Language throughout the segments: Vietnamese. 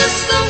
là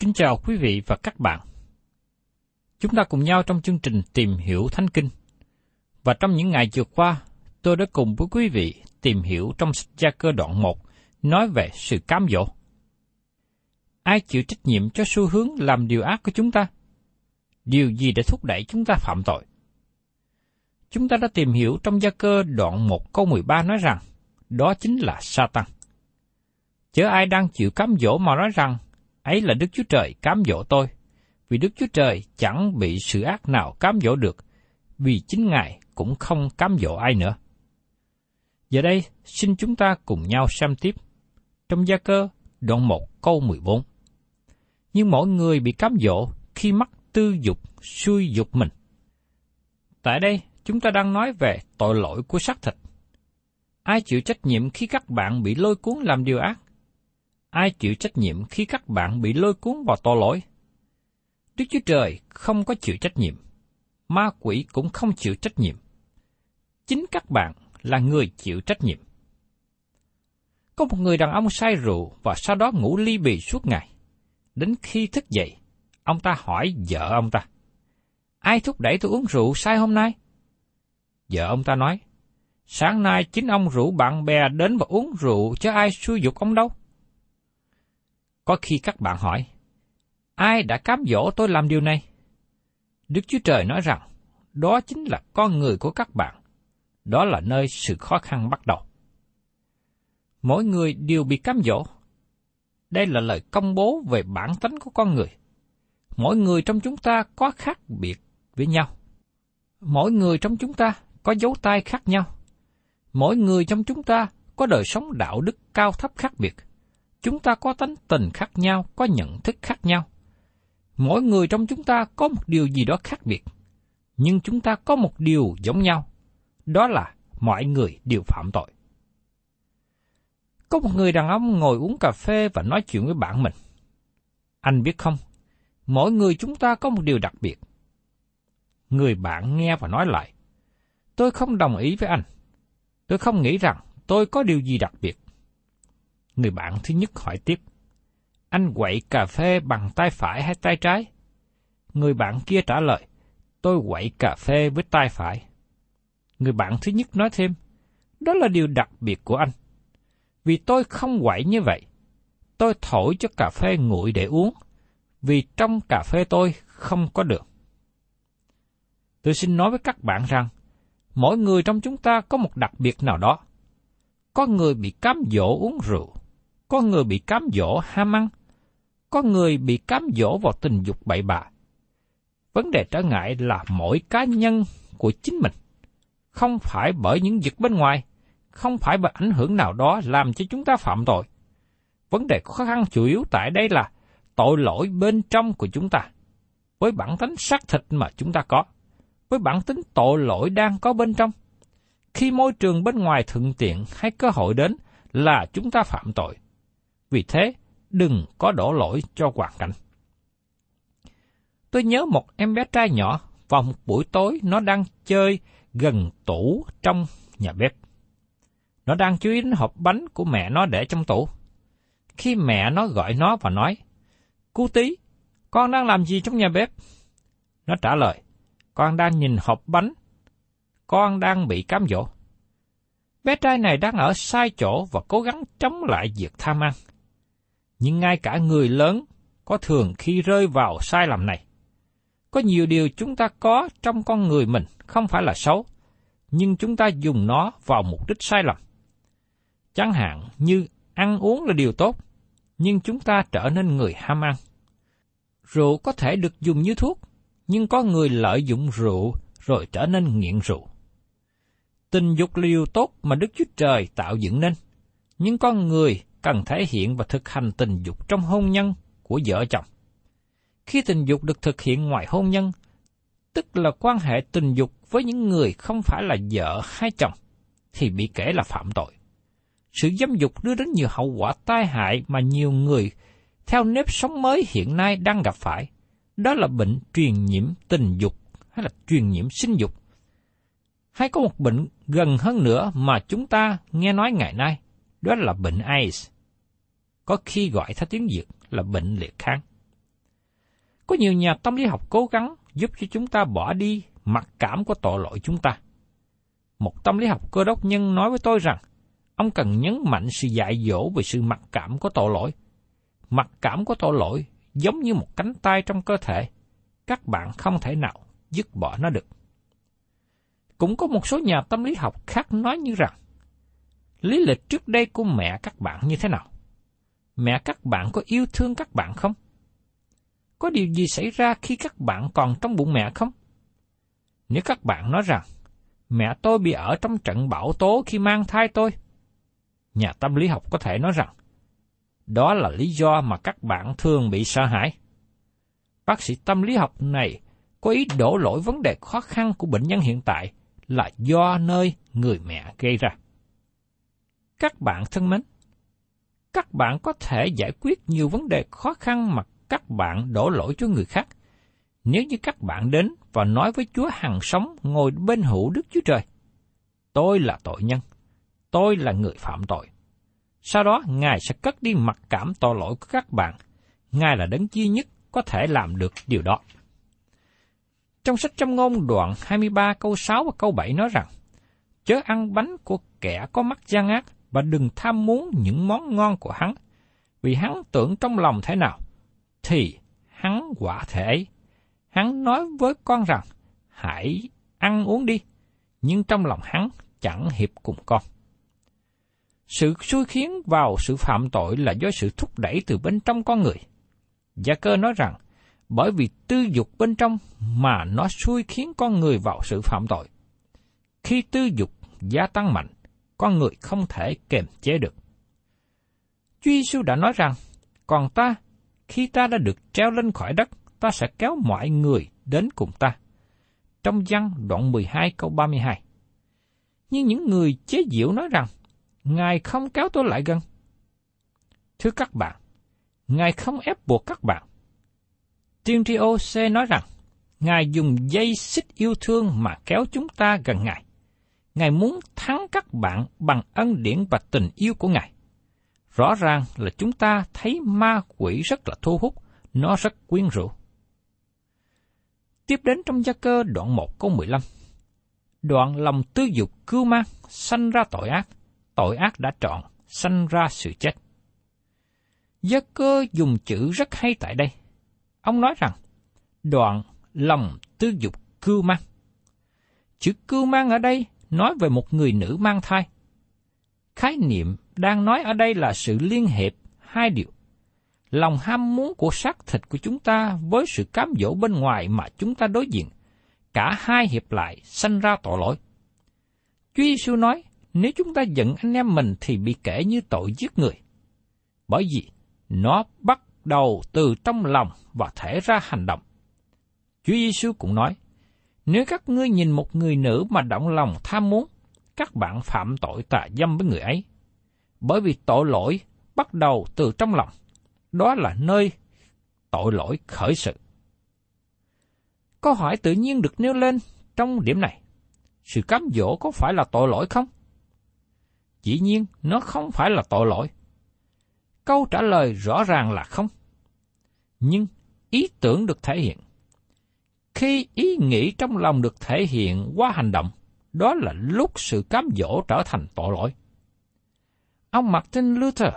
Kính chào quý vị và các bạn. Chúng ta cùng nhau trong chương trình tìm hiểu Thánh Kinh. Và trong những ngày vừa qua, tôi đã cùng với quý vị tìm hiểu trong sách gia cơ đoạn 1 nói về sự cám dỗ. Ai chịu trách nhiệm cho xu hướng làm điều ác của chúng ta? Điều gì để thúc đẩy chúng ta phạm tội? Chúng ta đã tìm hiểu trong gia cơ đoạn 1 câu 13 nói rằng, đó chính là Satan. Chớ ai đang chịu cám dỗ mà nói rằng, ấy là Đức Chúa Trời cám dỗ tôi, vì Đức Chúa Trời chẳng bị sự ác nào cám dỗ được, vì chính Ngài cũng không cám dỗ ai nữa. Giờ đây, xin chúng ta cùng nhau xem tiếp. Trong gia cơ, đoạn 1 câu 14. Nhưng mỗi người bị cám dỗ khi mắc tư dục, suy dục mình. Tại đây, chúng ta đang nói về tội lỗi của xác thịt. Ai chịu trách nhiệm khi các bạn bị lôi cuốn làm điều ác? Ai chịu trách nhiệm khi các bạn bị lôi cuốn vào tội lỗi? Đức Chúa Trời không có chịu trách nhiệm. Ma quỷ cũng không chịu trách nhiệm. Chính các bạn là người chịu trách nhiệm. Có một người đàn ông say rượu và sau đó ngủ ly bì suốt ngày. Đến khi thức dậy, ông ta hỏi vợ ông ta. Ai thúc đẩy tôi uống rượu say hôm nay? Vợ ông ta nói, sáng nay chính ông rủ bạn bè đến và uống rượu chứ ai xui dục ông đâu. Có khi các bạn hỏi, ai đã cám dỗ tôi làm điều này? Đức Chúa Trời nói rằng, đó chính là con người của các bạn. Đó là nơi sự khó khăn bắt đầu. Mỗi người đều bị cám dỗ. Đây là lời công bố về bản tính của con người. Mỗi người trong chúng ta có khác biệt với nhau. Mỗi người trong chúng ta có dấu tay khác nhau. Mỗi người trong chúng ta có đời sống đạo đức cao thấp khác biệt. Chúng ta có tánh tình khác nhau, có nhận thức khác nhau. Mỗi người trong chúng ta có một điều gì đó khác biệt, nhưng chúng ta có một điều giống nhau, đó là mọi người đều phạm tội. Có một người đàn ông ngồi uống cà phê và nói chuyện với bạn mình. Anh biết không, mỗi người chúng ta có một điều đặc biệt. Người bạn nghe và nói lại, tôi không đồng ý với anh. Tôi không nghĩ rằng tôi có điều gì đặc biệt. Người bạn thứ nhất hỏi tiếp, anh quậy cà phê bằng tay phải hay tay trái? Người bạn kia trả lời, tôi quậy cà phê với tay phải. Người bạn thứ nhất nói thêm, đó là điều đặc biệt của anh. Vì tôi không quậy như vậy. Tôi thổi cho cà phê nguội để uống, vì trong cà phê tôi không có được. Tôi xin nói với các bạn rằng, mỗi người trong chúng ta có một đặc biệt nào đó. Có người bị cám dỗ uống rượu, có người bị cám dỗ ham ăn, có người bị cám dỗ vào tình dục bậy bạ. Vấn đề trở ngại là mỗi cá nhân của chính mình, không phải bởi những việc bên ngoài, không phải bởi ảnh hưởng nào đó làm cho chúng ta phạm tội. Vấn đề khó khăn chủ yếu tại đây là tội lỗi bên trong của chúng ta, với bản tính xác thịt mà chúng ta có, với bản tính tội lỗi đang có bên trong. Khi môi trường bên ngoài thuận tiện hay cơ hội đến là chúng ta phạm tội. Vì thế, đừng có đổ lỗi cho hoàn cảnh. Tôi nhớ một em bé trai nhỏ, vào một buổi tối nó đang chơi gần tủ trong nhà bếp. Nó đang chú ý đến hộp bánh của mẹ nó để trong tủ. Khi mẹ nó gọi nó và nói, Cú tí, con đang làm gì trong nhà bếp? Nó trả lời, con đang nhìn hộp bánh. Con đang bị cám dỗ. Bé trai này đang ở sai chỗ và cố gắng chống lại việc tham ăn. Nhưng ngay cả người lớn có thường khi rơi vào sai lầm này. Có nhiều điều chúng ta có trong con người mình không phải là xấu, nhưng chúng ta dùng nó vào mục đích sai lầm. Chẳng hạn như ăn uống là điều tốt, nhưng chúng ta trở nên người ham ăn. Rượu có thể được dùng như thuốc, nhưng có người lợi dụng rượu rồi trở nên nghiện rượu. Tình dục là điều tốt mà Đức Chúa Trời tạo dựng nên, nhưng con người cần thể hiện và thực hành tình dục trong hôn nhân của vợ chồng. Khi tình dục được thực hiện ngoài hôn nhân, tức là quan hệ tình dục với những người không phải là vợ hay chồng, thì bị kể là phạm tội. Sự dâm dục đưa đến nhiều hậu quả tai hại mà nhiều người theo nếp sống mới hiện nay đang gặp phải. Đó là bệnh truyền nhiễm tình dục hay là truyền nhiễm sinh dục. Hay có một bệnh gần hơn nữa mà chúng ta nghe nói ngày nay, đó là bệnh AIDS. Có khi gọi theo tiếng Việt là bệnh liệt kháng. Có nhiều nhà tâm lý học cố gắng giúp cho chúng ta bỏ đi mặc cảm của tội lỗi chúng ta. Một tâm lý học cơ đốc nhân nói với tôi rằng, ông cần nhấn mạnh sự dạy dỗ về sự mặc cảm của tội lỗi. Mặc cảm của tội lỗi giống như một cánh tay trong cơ thể, các bạn không thể nào dứt bỏ nó được. Cũng có một số nhà tâm lý học khác nói như rằng, lý lịch trước đây của mẹ các bạn như thế nào? Mẹ các bạn có yêu thương các bạn không? Có điều gì xảy ra khi các bạn còn trong bụng mẹ không? Nếu các bạn nói rằng, mẹ tôi bị ở trong trận bão tố khi mang thai tôi, nhà tâm lý học có thể nói rằng, đó là lý do mà các bạn thường bị sợ hãi. Bác sĩ tâm lý học này có ý đổ lỗi vấn đề khó khăn của bệnh nhân hiện tại là do nơi người mẹ gây ra. Các bạn thân mến, các bạn có thể giải quyết nhiều vấn đề khó khăn mà các bạn đổ lỗi cho người khác. Nếu như các bạn đến và nói với Chúa hằng sống ngồi bên hữu Đức Chúa Trời, tôi là tội nhân, tôi là người phạm tội. Sau đó, Ngài sẽ cất đi mặc cảm tội lỗi của các bạn. Ngài là đấng duy nhất có thể làm được điều đó. Trong sách Châm ngôn đoạn 23 câu 6 và câu 7 nói rằng, Chớ ăn bánh của kẻ có mắt gian ác và đừng tham muốn những món ngon của hắn, vì hắn tưởng trong lòng thế nào, thì hắn quả thể ấy. Hắn nói với con rằng, hãy ăn uống đi, nhưng trong lòng hắn chẳng hiệp cùng con. Sự xui khiến vào sự phạm tội là do sự thúc đẩy từ bên trong con người. Gia cơ nói rằng, bởi vì tư dục bên trong mà nó xui khiến con người vào sự phạm tội. Khi tư dục gia tăng mạnh, con người không thể kềm chế được. Chúa Giêsu đã nói rằng, còn ta, khi ta đã được treo lên khỏi đất, ta sẽ kéo mọi người đến cùng ta. Trong văn đoạn 12 câu 32. Nhưng những người chế diệu nói rằng, Ngài không kéo tôi lại gần. Thưa các bạn, Ngài không ép buộc các bạn. Tiên tri OC nói rằng, Ngài dùng dây xích yêu thương mà kéo chúng ta gần Ngài. Ngài muốn thắng các bạn bằng ân điển và tình yêu của Ngài. Rõ ràng là chúng ta thấy ma quỷ rất là thu hút, nó rất quyến rũ. Tiếp đến trong gia cơ đoạn 1 câu 15. Đoạn lòng tư dục cưu mang, sanh ra tội ác, tội ác đã trọn, sanh ra sự chết. Gia cơ dùng chữ rất hay tại đây. Ông nói rằng, đoạn lòng tư dục cưu mang. Chữ cưu mang ở đây nói về một người nữ mang thai. Khái niệm đang nói ở đây là sự liên hệ hai điều. Lòng ham muốn của xác thịt của chúng ta với sự cám dỗ bên ngoài mà chúng ta đối diện. Cả hai hiệp lại sanh ra tội lỗi. Chúa Giêsu nói, nếu chúng ta giận anh em mình thì bị kể như tội giết người. Bởi vì nó bắt đầu từ trong lòng và thể ra hành động. Chúa Giêsu cũng nói, nếu các ngươi nhìn một người nữ mà động lòng tham muốn, các bạn phạm tội tà dâm với người ấy. Bởi vì tội lỗi bắt đầu từ trong lòng. Đó là nơi tội lỗi khởi sự. Câu hỏi tự nhiên được nêu lên trong điểm này. Sự cám dỗ có phải là tội lỗi không? Dĩ nhiên, nó không phải là tội lỗi. Câu trả lời rõ ràng là không. Nhưng ý tưởng được thể hiện. Khi ý nghĩ trong lòng được thể hiện qua hành động, đó là lúc sự cám dỗ trở thành tội lỗi. Ông Martin Luther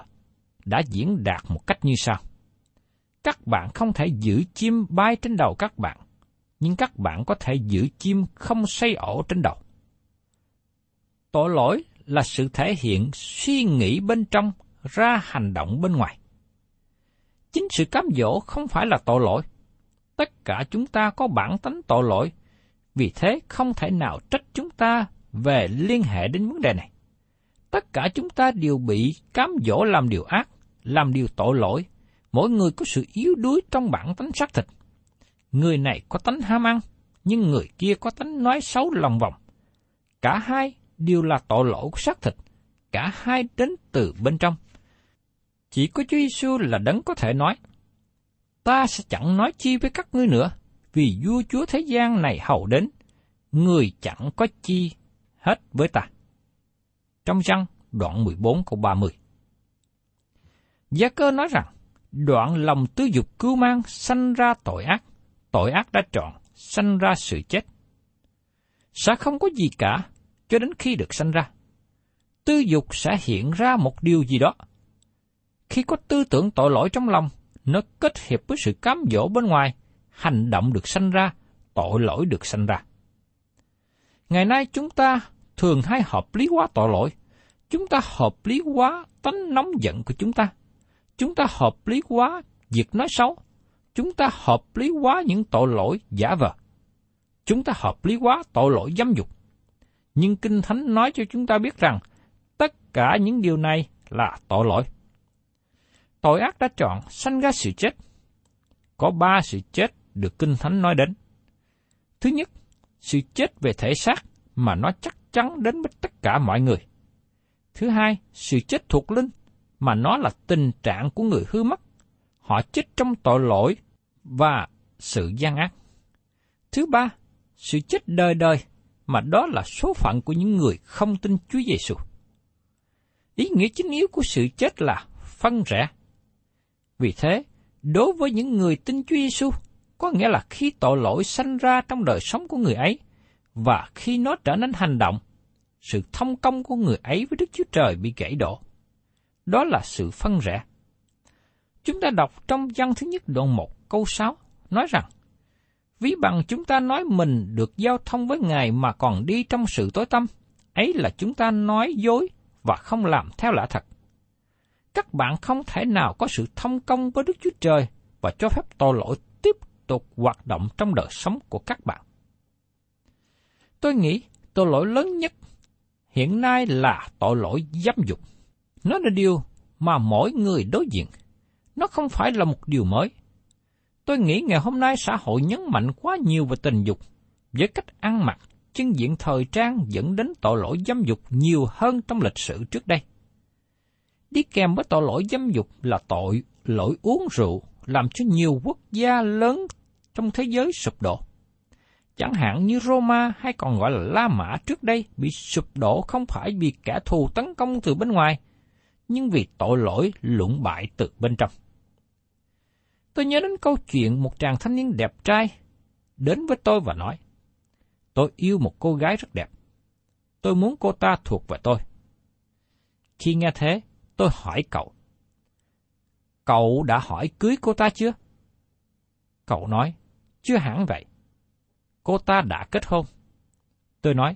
đã diễn đạt một cách như sau. Các bạn không thể giữ chim bay trên đầu các bạn, nhưng các bạn có thể giữ chim không xây ổ trên đầu. Tội lỗi là sự thể hiện suy nghĩ bên trong ra hành động bên ngoài. Chính sự cám dỗ không phải là tội lỗi. Cả chúng ta có bản tánh tội lỗi, vì thế không thể nào trách chúng ta về liên hệ đến vấn đề này. Tất cả chúng ta đều bị cám dỗ làm điều ác, làm điều tội lỗi. Mỗi người có sự yếu đuối trong bản tánh xác thịt. Người này có tánh ham ăn, nhưng người kia có tánh nói xấu lòng vòng. Cả hai đều là tội lỗi của xác thịt, cả hai đến từ bên trong. Chỉ có Chúa Giêsu là đấng có thể nói, ta sẽ chẳng nói chi với các ngươi nữa, vì vua chúa thế gian này hầu đến, người chẳng có chi hết với ta. Trong răng đoạn 14 câu 30 Gia cơ nói rằng, đoạn lòng tư dục cứu mang sanh ra tội ác, tội ác đã trọn, sanh ra sự chết. Sẽ không có gì cả cho đến khi được sanh ra. Tư dục sẽ hiện ra một điều gì đó. Khi có tư tưởng tội lỗi trong lòng, nó kết hiệp với sự cám dỗ bên ngoài, hành động được sanh ra, tội lỗi được sanh ra. Ngày nay chúng ta thường hay hợp lý hóa tội lỗi. Chúng ta hợp lý hóa tánh nóng giận của chúng ta. Chúng ta hợp lý hóa việc nói xấu. Chúng ta hợp lý hóa những tội lỗi giả vờ. Chúng ta hợp lý hóa tội lỗi dâm dục. Nhưng Kinh Thánh nói cho chúng ta biết rằng tất cả những điều này là tội lỗi. Tội ác đã chọn sanh ra sự chết. Có ba sự chết được Kinh Thánh nói đến. Thứ nhất, sự chết về thể xác mà nó chắc chắn đến với tất cả mọi người. Thứ hai, sự chết thuộc linh mà nó là tình trạng của người hư mất. Họ chết trong tội lỗi và sự gian ác. Thứ ba, sự chết đời đời mà đó là số phận của những người không tin Chúa Giêsu. Ý nghĩa chính yếu của sự chết là phân rẽ. Vì thế, đối với những người tin Chúa Giêsu, có nghĩa là khi tội lỗi sanh ra trong đời sống của người ấy, và khi nó trở nên hành động, sự thông công của người ấy với Đức Chúa Trời bị gãy đổ. Đó là sự phân rẽ. Chúng ta đọc trong văn thứ nhất đoạn 1 câu 6 nói rằng, Ví bằng chúng ta nói mình được giao thông với Ngài mà còn đi trong sự tối tâm, ấy là chúng ta nói dối và không làm theo lẽ thật. Các bạn không thể nào có sự thông công với Đức Chúa Trời và cho phép tội lỗi tiếp tục hoạt động trong đời sống của các bạn. Tôi nghĩ tội lỗi lớn nhất hiện nay là tội lỗi dâm dục. Nó là điều mà mỗi người đối diện. Nó không phải là một điều mới. Tôi nghĩ ngày hôm nay xã hội nhấn mạnh quá nhiều về tình dục, với cách ăn mặc, chân diện thời trang dẫn đến tội lỗi dâm dục nhiều hơn trong lịch sử trước đây. Đi kèm với tội lỗi dâm dục là tội lỗi uống rượu, làm cho nhiều quốc gia lớn trong thế giới sụp đổ. Chẳng hạn như Roma hay còn gọi là La Mã trước đây bị sụp đổ không phải vì kẻ thù tấn công từ bên ngoài, nhưng vì tội lỗi lụng bại từ bên trong. Tôi nhớ đến câu chuyện một chàng thanh niên đẹp trai đến với tôi và nói, tôi yêu một cô gái rất đẹp. Tôi muốn cô ta thuộc về tôi. Khi nghe thế, tôi hỏi cậu, cậu đã hỏi cưới cô ta chưa? Cậu nói, chưa hẳn vậy. Cô ta đã kết hôn. Tôi nói,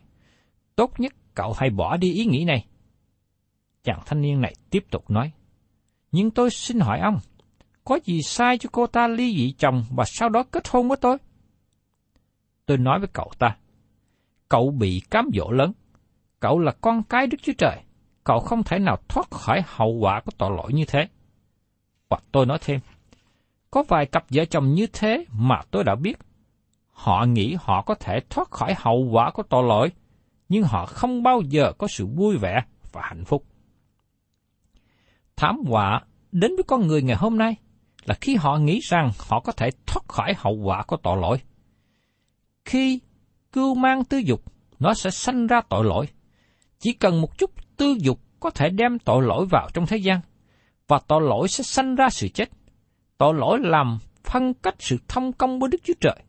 tốt nhất cậu hãy bỏ đi ý nghĩ này. Chàng thanh niên này tiếp tục nói, nhưng tôi xin hỏi ông, có gì sai cho cô ta ly dị chồng và sau đó kết hôn với tôi? Tôi nói với cậu ta, cậu bị cám dỗ lớn, cậu là con cái Đức Chúa Trời, cậu không thể nào thoát khỏi hậu quả của tội lỗi như thế. Và tôi nói thêm, có vài cặp vợ chồng như thế mà tôi đã biết. Họ nghĩ họ có thể thoát khỏi hậu quả của tội lỗi, nhưng họ không bao giờ có sự vui vẻ và hạnh phúc. Thảm họa đến với con người ngày hôm nay là khi họ nghĩ rằng họ có thể thoát khỏi hậu quả của tội lỗi. Khi cưu mang tư dục, nó sẽ sanh ra tội lỗi. Chỉ cần một chút tư dục có thể đem tội lỗi vào trong thế gian, và tội lỗi sẽ sanh ra sự chết. Tội lỗi làm phân cách sự thông công với Đức Chúa Trời.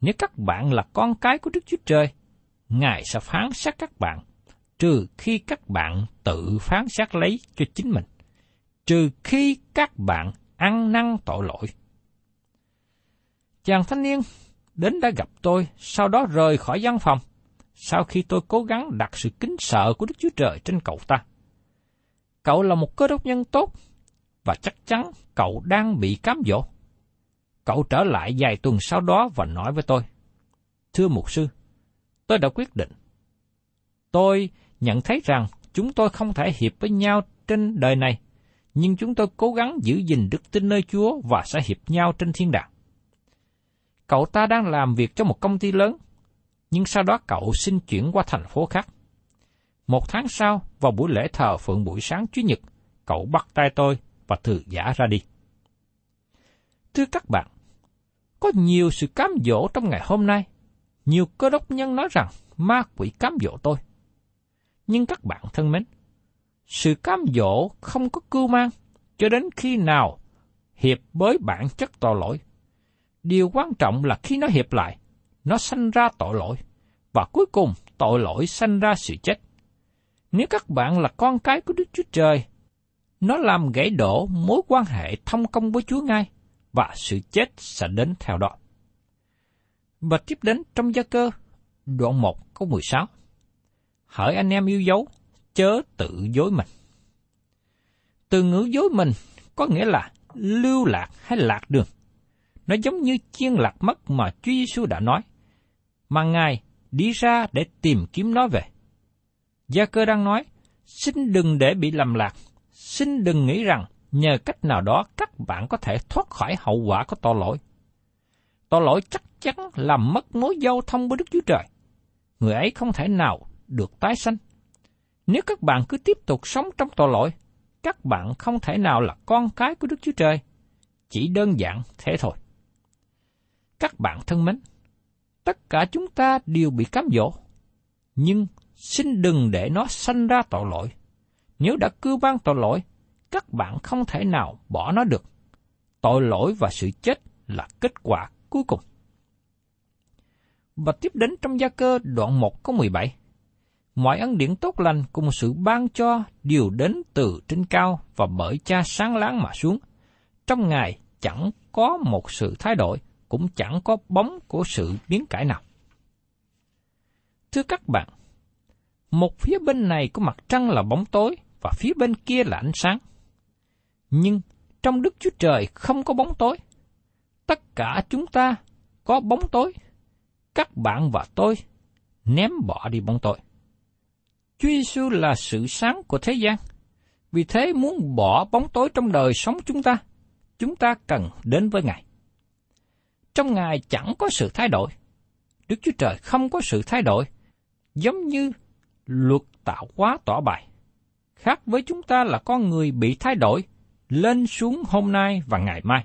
Nếu các bạn là con cái của Đức Chúa Trời, Ngài sẽ phán xét các bạn, trừ khi các bạn tự phán xét lấy cho chính mình, trừ khi các bạn ăn năn tội lỗi. Chàng thanh niên đến đã gặp tôi, sau đó rời khỏi văn phòng, sau khi tôi cố gắng đặt sự kính sợ của Đức Chúa Trời trên cậu ta. Cậu là một cơ đốc nhân tốt, và chắc chắn cậu đang bị cám dỗ. Cậu trở lại vài tuần sau đó và nói với tôi, Thưa mục sư, tôi đã quyết định. Tôi nhận thấy rằng chúng tôi không thể hiệp với nhau trên đời này, nhưng chúng tôi cố gắng giữ gìn đức tin nơi Chúa và sẽ hiệp nhau trên thiên đàng. Cậu ta đang làm việc cho một công ty lớn, nhưng sau đó cậu xin chuyển qua thành phố khác. Một tháng sau, vào buổi lễ thờ phượng buổi sáng Chủ nhật, cậu bắt tay tôi và thư giả ra đi. Thưa các bạn, có nhiều sự cám dỗ trong ngày hôm nay. Nhiều cơ đốc nhân nói rằng ma quỷ cám dỗ tôi. Nhưng các bạn thân mến, sự cám dỗ không có cưu mang cho đến khi nào hiệp với bản chất tội lỗi. Điều quan trọng là khi nó hiệp lại, nó sanh ra tội lỗi, và cuối cùng tội lỗi sanh ra sự chết. Nếu các bạn là con cái của Đức Chúa Trời, nó làm gãy đổ mối quan hệ thông công với Chúa ngay, và sự chết sẽ đến theo đó. Và tiếp đến trong gia cơ, đoạn 1 câu 16. Hỡi anh em yêu dấu, chớ tự dối mình. Từ ngữ dối mình có nghĩa là lưu lạc hay lạc đường. Nó giống như chiên lạc mất mà Chúa Giêsu đã nói, mà Ngài đi ra để tìm kiếm nó về. Gia cơ đang nói, xin đừng để bị lầm lạc, xin đừng nghĩ rằng nhờ cách nào đó các bạn có thể thoát khỏi hậu quả của tội lỗi. Tội lỗi chắc chắn làm mất mối giao thông với Đức Chúa Trời. Người ấy không thể nào được tái sanh. Nếu các bạn cứ tiếp tục sống trong tội lỗi, các bạn không thể nào là con cái của Đức Chúa Trời. Chỉ đơn giản thế thôi. Các bạn thân mến, tất cả chúng ta đều bị cám dỗ. Nhưng xin đừng để nó sanh ra tội lỗi. Nếu đã cư ban tội lỗi, các bạn không thể nào bỏ nó được. Tội lỗi và sự chết là kết quả cuối cùng. Và tiếp đến trong gia cơ đoạn 1 có 17. Mọi ân điển tốt lành cùng sự ban cho đều đến từ trên cao và bởi cha sáng láng mà xuống. Trong Ngài chẳng có một sự thay đổi, cũng chẳng có bóng của sự biến cải nào. Thưa các bạn, một phía bên này của mặt trăng là bóng tối và phía bên kia là ánh sáng. Nhưng trong Đức Chúa Trời không có bóng tối. Tất cả chúng ta có bóng tối. Các bạn và tôi ném bỏ đi bóng tối. Chúa Giêsu là sự sáng của thế gian. Vì thế muốn bỏ bóng tối trong đời sống chúng ta, chúng ta cần đến với Ngài. Trong Ngài chẳng có sự thay đổi. Đức Chúa Trời không có sự thay đổi, giống như luật tạo hóa tỏ bài. Khác với chúng ta là con người bị thay đổi, lên xuống hôm nay và ngày mai.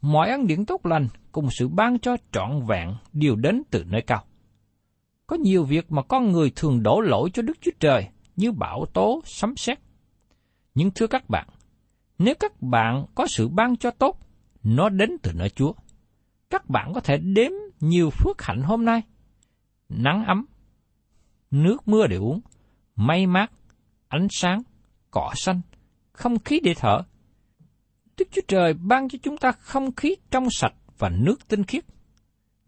Mọi ân điển tốt lành cùng sự ban cho trọn vẹn đều đến từ nơi cao. Có nhiều việc mà con người thường đổ lỗi cho Đức Chúa Trời như bão tố, sấm sét. Nhưng thưa các bạn, nếu các bạn có sự ban cho tốt, nó đến từ nơi Chúa. Các bạn có thể đếm nhiều phước hạnh hôm nay. Nắng ấm, nước mưa để uống, mây mát, ánh sáng, cỏ xanh, không khí để thở. Đức Chúa Trời ban cho chúng ta không khí trong sạch và nước tinh khiết,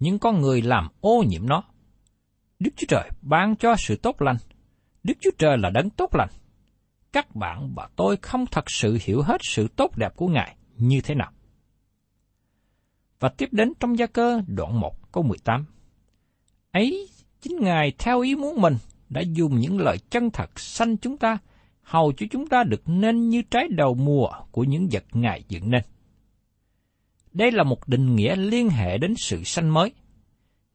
nhưng con người làm ô nhiễm nó. Đức Chúa Trời ban cho sự tốt lành. Đức Chúa Trời là đấng tốt lành. Các bạn và tôi không thật sự hiểu hết sự tốt đẹp của Ngài như thế nào. Và tiếp đến trong gia cơ đoạn 1 câu 18. Ấy chính Ngài theo ý muốn mình đã dùng những lời chân thật sanh chúng ta, hầu cho chúng ta được nên như trái đầu mùa của những vật Ngài dựng nên. Đây là một định nghĩa liên hệ đến sự sanh mới.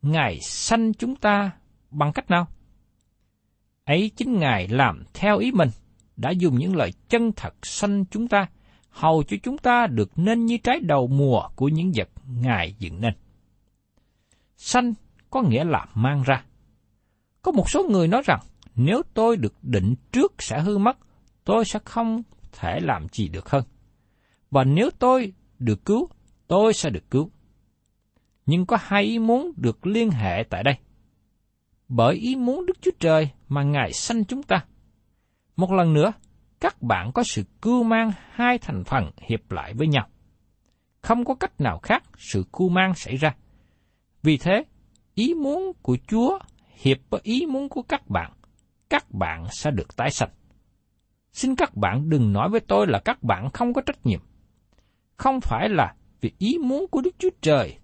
Ngài sanh chúng ta bằng cách nào? Ấy chính Ngài làm theo ý mình, đã dùng những lời chân thật sanh chúng ta, hầu cho chúng ta được nên như trái đầu mùa của những vật Ngài dựng nên. Sanh có nghĩa là mang ra. Có một số người nói rằng, nếu tôi được định trước sẽ hư mất, tôi sẽ không thể làm gì được hơn. Và nếu tôi được cứu, tôi sẽ được cứu. Nhưng có hai ý muốn được liên hệ tại đây. Bởi ý muốn Đức Chúa Trời mà Ngài sanh chúng ta. Một lần nữa, các bạn có sự cưu mang hai thành phần hiệp lại với nhau. Không có cách nào khác sự cưu mang xảy ra. Vì thế, ý muốn của Chúa hiệp với ý muốn của các bạn, các bạn sẽ được tái sanh. Xin các bạn đừng nói với tôi là các bạn không có trách nhiệm. Không phải là vì ý muốn của Đức Chúa Trời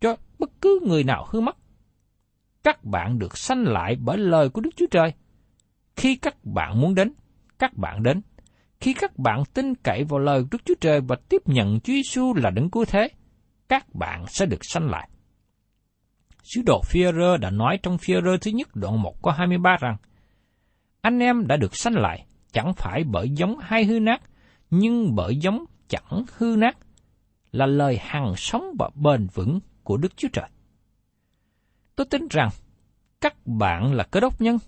cho bất cứ người nào hư mất. Các bạn được sanh lại bởi lời của Đức Chúa Trời. Khi các bạn muốn đến, các bạn đến. Khi các bạn tin cậy vào lời Đức Chúa Trời và tiếp nhận Chúa Giêsu là đấng cứu thế, các bạn sẽ được sanh lại. Sứ đồ Führer đã nói trong Führer thứ nhất đoạn 1 có 23 rằng, anh em đã được sanh lại, chẳng phải bởi giống hay hư nát, nhưng bởi giống chẳng hư nát, là lời hằng sống và bền vững của Đức Chúa Trời. Tôi tin rằng các bạn là cơ đốc nhân,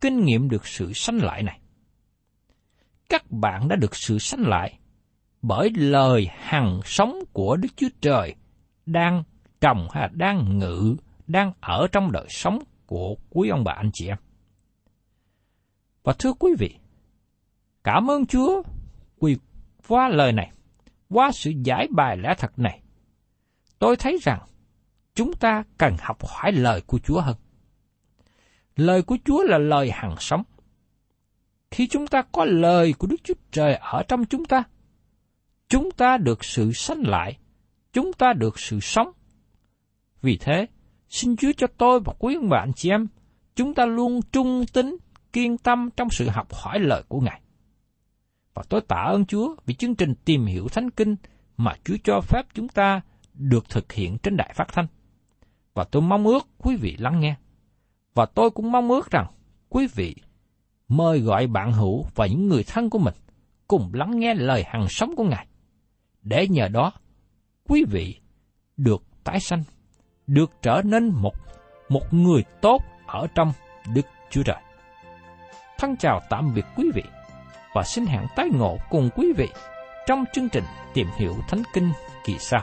kinh nghiệm được sự sanh lại này. Các bạn đã được sự sanh lại bởi lời hằng sống của Đức Chúa Trời đang trồng hay đang ngự, đang ở trong đời sống của quý ông bà anh chị em. Và thưa quý vị, cảm ơn Chúa vì qua lời này, qua sự giải bài lẽ thật này, tôi thấy rằng chúng ta cần học hỏi lời của Chúa hơn. Lời của Chúa là lời hằng sống. Khi chúng ta có lời của Đức Chúa Trời ở trong chúng ta, chúng ta được sự sanh lại, chúng ta được sự sống. Vì thế, xin Chúa cho tôi và quý ông bạn chị em, chúng ta luôn trung tín, kiên tâm trong sự học hỏi lời của Ngài. Và tôi tạ ơn Chúa vì chương trình tìm hiểu Thánh Kinh mà Chúa cho phép chúng ta được thực hiện trên đài phát thanh. Và tôi mong ước quý vị lắng nghe. Và tôi cũng mong ước rằng quý vị mời gọi bạn hữu và những người thân của mình cùng lắng nghe lời hằng sống của Ngài. Để nhờ đó, quý vị được tái sanh, được trở nên một một người tốt ở trong Đức Chúa Trời. Thân chào tạm biệt quý vị và xin hẹn tái ngộ cùng quý vị trong chương trình tìm hiểu Thánh Kinh kỳ sau.